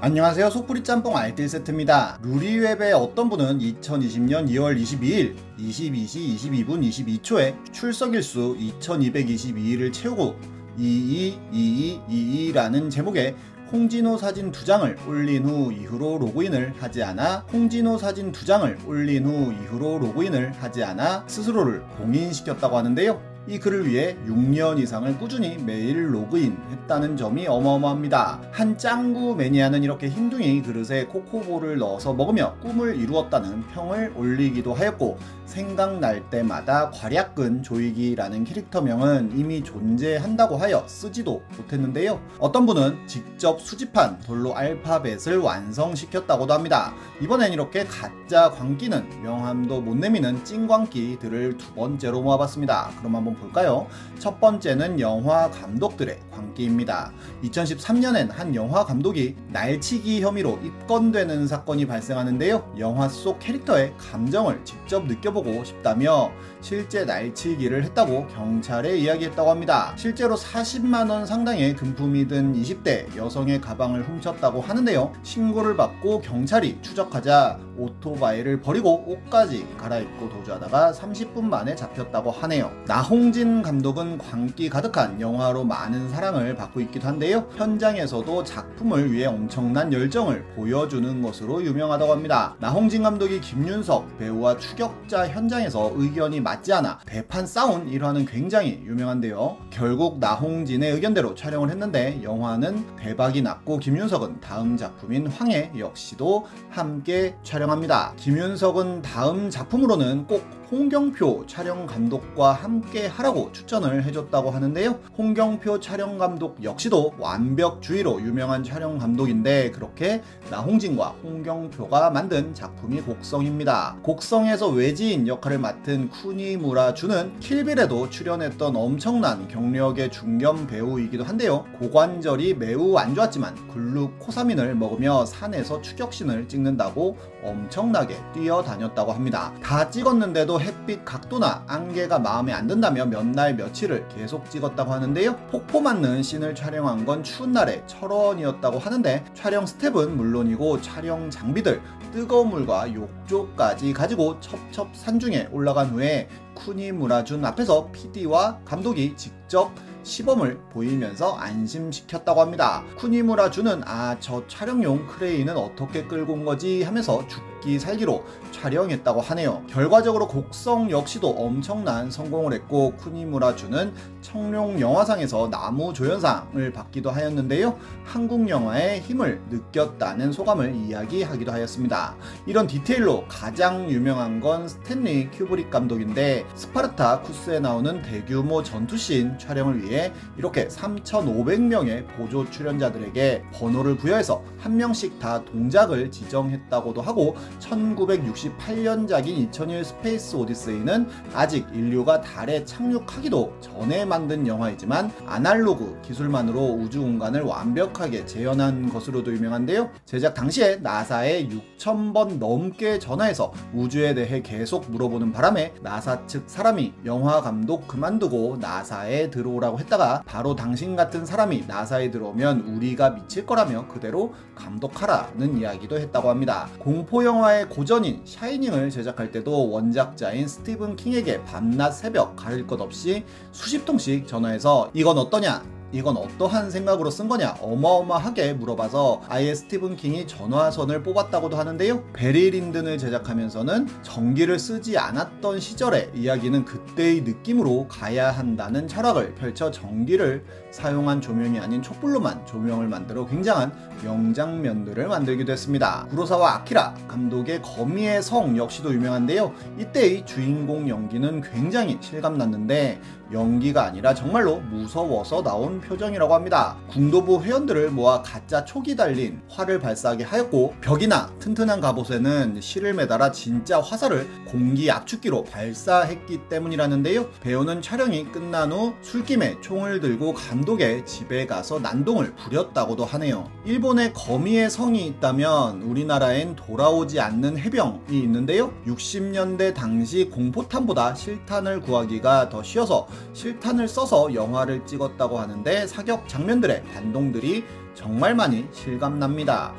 안녕하세요. 속풀이 짬뽕 알뜰 세트입니다. 루리웹의 어떤 분은 2020년 2월 22일 22시 22분 22초에 출석일수 2222일을 채우고 222222라는 제목의 홍진호 사진 두 장을 올린 후 이후로 로그인을 하지 않아 홍진호 사진 두 장을 올린 후 이후로 로그인을 하지 않아 스스로를 봉인시켰다고 하는데요 이 글을 위해 6년 이상을 꾸준히 매일 로그인 했다는 점이 어마어마합니다. 한 짱구 매니아는 이렇게 흰둥이 그릇에 코코볼을 넣어서 먹으며 꿈을 이루었다는 평을 올리기도 하였고 생각날 때마다 괄약근 조이기라는 캐릭터명은 이미 존재한다고 하여 쓰지도 못했는데요. 어떤 분은 직접 수집한 돌로 알파벳을 완성시켰다고도 합니다. 이번엔 이렇게 가짜 광기는 명함도 못 내미는 찐광기들을 두 번째로 모아봤습니다. 그럼 한번 볼까요? 첫 번째는 영화 감독들의 광기입니다. 2013년엔 한 영화 감독이 날치기 혐의로 입건되는 사건이 발생하는데요. 영화 속 캐릭터의 감정을 직접 느껴보고 싶다며 실제 날치기를 했다고 경찰에 이야기했다고 합니다. 실제로 40만원 상당의 금품이 든 20대 여성의 가방을 훔쳤다고 하는데요. 신고를 받고 경찰이 추적하자 오토바이를 버리고 옷까지 갈아입고 도주하다가 30분 만에 잡혔다고 하네요. 나홍 진 감독은 광기 가득한 영화로 많은 사랑을 받고 있기도 한데요. 현장에서도 작품을 위해 엄청난 열정을 보여주는 것으로 유명하다고 합니다. 나홍진 감독이 김윤석 배우와 추격자 현장에서 의견이 맞지 않아 대판 싸운 일화는 굉장히 유명한데요. 결국 나홍진의 의견대로 촬영을 했는데 영화는 대박이 났고 김윤석은 다음 작품인 황해 역시도 함께 촬영합니다. 김윤석은 다음 작품으로는 꼭 홍경표 촬영 감독과 함께 하라고 추천을 해줬다고 하는데요. 홍경표 촬영 감독 역시도 완벽주의로 유명한 촬영 감독인데 그렇게 나홍진과 홍경표가 만든 작품이 곡성입니다. 곡성에서 외지인 역할을 맡은 쿠니무라 주는 킬빌에도 출연했던 엄청난 경력의 중견 배우이기도 한데요. 고관절이 매우 안 좋았지만 글루코사민을 먹으며 산에서 추격신을 찍는다고 엄청나게 뛰어다녔다고 합니다. 다 찍었는데도 햇빛 각도나 안개가 마음에 안 든다 며 몇 날 며칠을 계속 찍었다고 하는데요. 폭포 맞는 씬을 촬영한 건 추운 날에 철원이었다고 하는데 촬영 스텝은 물론이고 촬영 장비들 뜨거운 물과 욕조까지 가지고 첩첩산중에 올라간 후에 쿠니 무라준 앞에서 PD와 감독이 직접 시범을 보이면서 안심시켰다고 합니다. 쿠니무라 주는 아저 촬영용 크레인은 어떻게 끌고 온 거지 하면서 죽기 살기로 촬영했다고 하네요. 결과적으로 곡성 역시도 엄청난 성공을 했고 쿠니무라 준은 청룡 영화상에서 남우 조연상을 받기도 하였는데요. 한국 영화의 힘을 느꼈다는 소감을 이야기하기도 하였습니다. 이런 디테일로 가장 유명한 건 스탠리 큐브릭 감독인데 스파르타쿠스에 나오는 대규모 전투씬 촬영을 위해 이렇게 3,500명의 보조 출연자들에게 번호를 부여해서 한 명씩 다 동작을 지정했다고도 하고 1968년작인 2001 스페이스 오디세이는 아직 인류가 달에 착륙하기도 전에 만든 영화이지만 아날로그 기술만으로 우주 공간을 완벽하게 재현한 것으로도 유명한데요. 제작 당시에 나사에 6,000번 넘게 전화해서 우주에 대해 계속 물어보는 바람에 나사 측 사람이 영화 감독 그만두고 나사에 들어오라고 했다가 바로 당신 같은 사람이 나사에 들어오면 우리가 미칠 거라며 그대로 감독하라는 이야기도 했다고 합니다. 공포 영화 의 고전인 샤이닝을 제작할 때도 원작자인 스티븐 킹에게 밤낮 새벽 가릴 것 없이 수십 통씩 전화해서 이건 어떠냐 이건 어떠한 생각으로 쓴 거냐 어마어마하게 물어봐서 아예 스티븐 킹이 전화선을 뽑았다고도 하는데요. 베리 린든을 제작하면서는 전기를 쓰지 않았던 시절의 이야기는 그때의 느낌으로 가야 한다는 철학을 펼쳐 전기를 사용한 조명이 아닌 촛불로만 조명을 만들어 굉장한 명장면들을 만들기도 했습니다. 구로사와 아키라 감독의 거미의 성 역시도 유명한데요. 이때의 주인공 연기는 굉장히 실감났는데 연기가 아니라 정말로 무서워서 나온 표정이라고 합니다. 궁도부 회원들을 모아 가짜 촉이 달린 활을 발사하게 하였고 벽이나 튼튼한 갑옷에는 실을 매달아 진짜 화살을 공기 압축기로 발사했기 때문이라는데요. 배우는 촬영이 끝난 후 술김에 총을 들고 감 독의 집에 가서 난동을 부렸다고도 하네요. 일본에 거미의 성이 있다면 우리나라엔 돌아오지 않는 해병이 있는데요. 60년대 당시 공포탄보다 실탄을 구하기가 더 쉬워서 실탄을 써서 영화를 찍었다고 하는데 사격 장면들의 반동들이 정말 많이 실감납니다.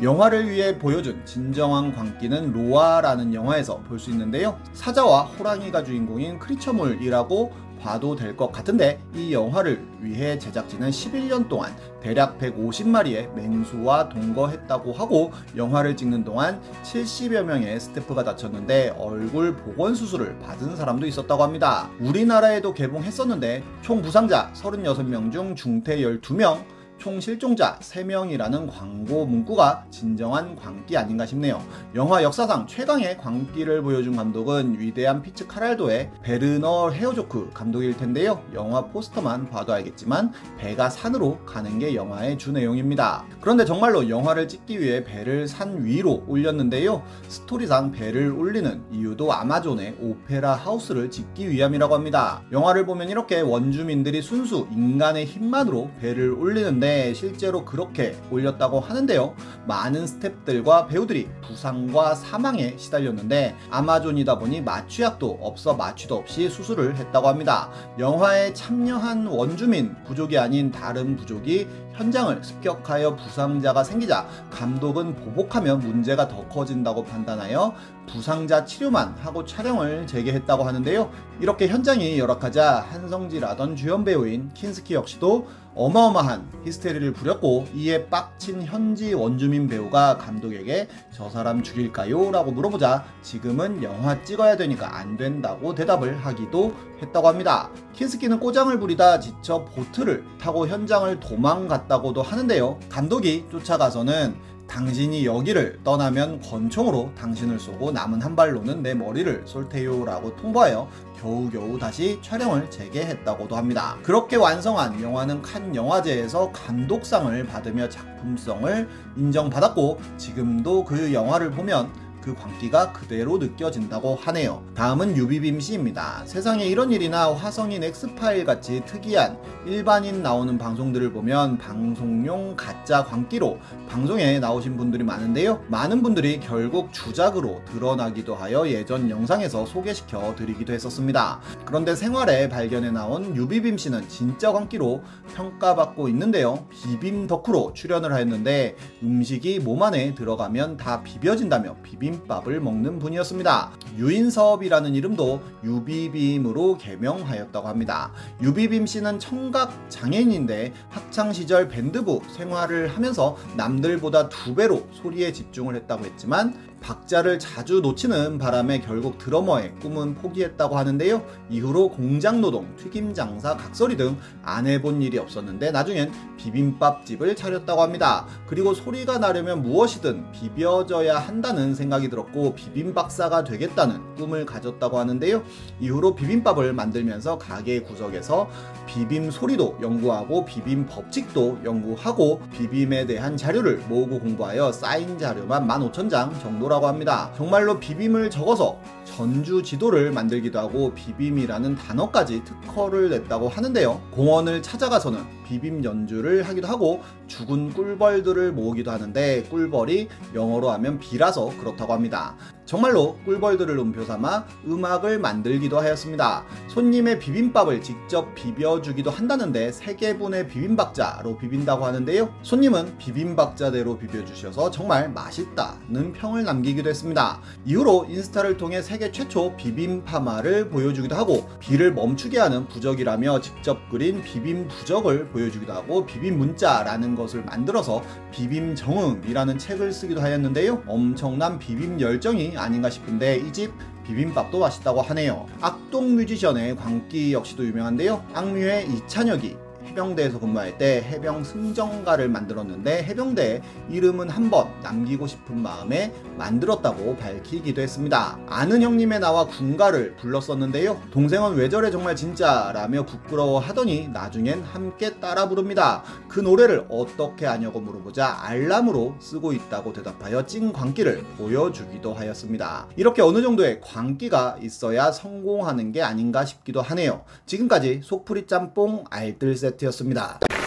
영화를 위해 보여준 진정한 광기는 로아라는 영화에서 볼 수 있는데요. 사자와 호랑이가 주인공인 크리처물이라고 봐도 될 것 같은데 이 영화를 위해 제작진은 11년 동안 대략 150마리의 맹수와 동거했다고 하고 영화를 찍는 동안 70여 명의 스태프가 다쳤는데 얼굴 복원 수술을 받은 사람도 있었다고 합니다. 우리나라에도 개봉했었는데 총 부상자 36명 중 중태 12명 총 실종자 3명이라는 광고 문구가 진정한 광기 아닌가 싶네요. 영화 역사상 최강의 광기를 보여준 감독은 위대한 피츠 카랄도의 베르너 헤어조크 감독일 텐데요. 영화 포스터만 봐도 알겠지만 배가 산으로 가는 게 영화의 주 내용입니다. 그런데 정말로 영화를 찍기 위해 배를 산 위로 올렸는데요. 스토리상 배를 올리는 이유도 아마존의 오페라 하우스를 짓기 위함이라고 합니다. 영화를 보면 이렇게 원주민들이 순수 인간의 힘만으로 배를 올리는데 때문에 실제로 그렇게 올렸다고 하는데요. 많은 스탭들과 배우들이 부상과 사망에 시달렸는데 아마존이다 보니 마취약도 없어 마취도 없이 수술을 했다고 합니다. 영화에 참여한 원주민 부족이 아닌 다른 부족이 현장을 습격하여 부상자가 생기자 감독은 보복하면 문제가 더 커진다고 판단하여 부상자 치료만 하고 촬영을 재개했다고 하는데요. 이렇게 현장이 열악하자 한성지라던 주연 배우인 킨스키 역시도 어마어마한 히스테리를 부렸고 이에 빡친 현지 원주민 배우가 감독에게 저 사람 죽일까요? 라고 물어보자 지금은 영화 찍어야 되니까 안 된다고 대답을 하기도 했다고 합니다. 킨스키는 꼬장을 부리다 지쳐 보트를 타고 현장을 도망갔다고도 하는데요. 감독이 쫓아가서는 당신이 여기를 떠나면 권총으로 당신을 쏘고 남은 한 발로는 내 머리를 쏠 테요 라고 통보하여 겨우겨우 다시 촬영을 재개했다고도 합니다. 그렇게 완성한 영화는 칸 영화제에서 감독상을 받으며 작품성을 인정받았고 지금도 그 영화를 보면 그 광기가 그대로 느껴진다고 하네요. 다음은 유비빔 씨입니다. 세상에 이런 일이나 화성인 엑스파일 같이 특이한 일반인 나오는 방송들을 보면 방송용 가짜 광기로 방송에 나오신 분들이 많은데요. 많은 분들이 결국 주작으로 드러나기도 하여 예전 영상에서 소개시켜 드리기도 했었습니다. 그런데 생활의 발견에 나온 유비빔 씨는 진짜 광기로 평가받고 있는데요. 비빔 덕후로 출연을 하였는데 음식이 몸 안에 들어가면 다 비벼진다며 비빔 비빔밥을 먹는 분이었습니다. 유인섭이라는 이름도 유비빔으로 개명하였다고 합니다. 유비빔 씨는 청각 장애인인데 학창 시절 밴드부 생활을 하면서 남들보다 두 배로 소리에 집중을 했다고 했지만 박자를 자주 놓치는 바람에 결국 드러머의 꿈은 포기했다고 하는데요. 이후로 공장 노동, 튀김 장사, 각설이 등 안 해본 일이 없었는데 나중엔 비빔밥집을 차렸다고 합니다. 그리고 소리가 나려면 무엇이든 비벼져야 한다는 생각이 들었고 비빔박사가 되겠다는 꿈을 가졌다고 하는데요. 이후로 비빔밥을 만들면서 가게 구석에서 비빔 소리도 연구하고 비빔 법칙도 연구하고 비빔에 대한 자료를 모으고 공부하여 쌓인 자료만 15,000장 정도 지도라고 합니다. 정말로 비빔을 적어서 전주 지도를 만들기도 하고 비빔이라는 단어까지 특허를 냈다고 하는데요. 공원을 찾아가서는 비빔 연주를 하기도 하고 죽은 꿀벌들을 모으기도 하는데 꿀벌이 영어로 하면 비라서 그렇다고 합니다. 정말로 꿀벌들을 음표 삼아 음악을 만들기도 하였습니다. 손님의 비빔밥을 직접 비벼주기도 한다는데 세개분의 비빔박자로 비빈다고 하는데요. 손님은 비빔박자대로 비벼주셔서 정말 맛있다는 평을 남기기도 했습니다. 이후로 인스타를 통해 세계 최초 비빔파마를 보여주기도 하고 비를 멈추게 하는 부적이라며 직접 그린 비빔 부적을 보여주기도 하고 비빔 문자라는 것을 만들어서 비빔 정음이라는 책을 쓰기도 하였는데요. 엄청난 비빔 열정이 아닌가 싶은데 이집 비빔밥도 맛있다고 하네요. 악동 뮤지션의 광기 역시도 유명한데요. 악뮤의 이찬혁이 해병대에서 근무할 때 해병 승정가를 만들었는데 해병대 이름은 한 번 남기고 싶은 마음에 만들었다고 밝히기도 했습니다. 아는 형님의 나와 군가를 불렀었는데요. 동생은 왜 저래 정말 진짜라며 부끄러워하더니 나중엔 함께 따라 부릅니다. 그 노래를 어떻게 아냐고 물어보자 알람으로 쓰고 있다고 대답하여 찐 광기를 보여주기도 하였습니다. 이렇게 어느 정도의 광기가 있어야 성공하는 게 아닌가 싶기도 하네요. 지금까지 속풀이 짬뽕 알뜰 세트 세트였습니다.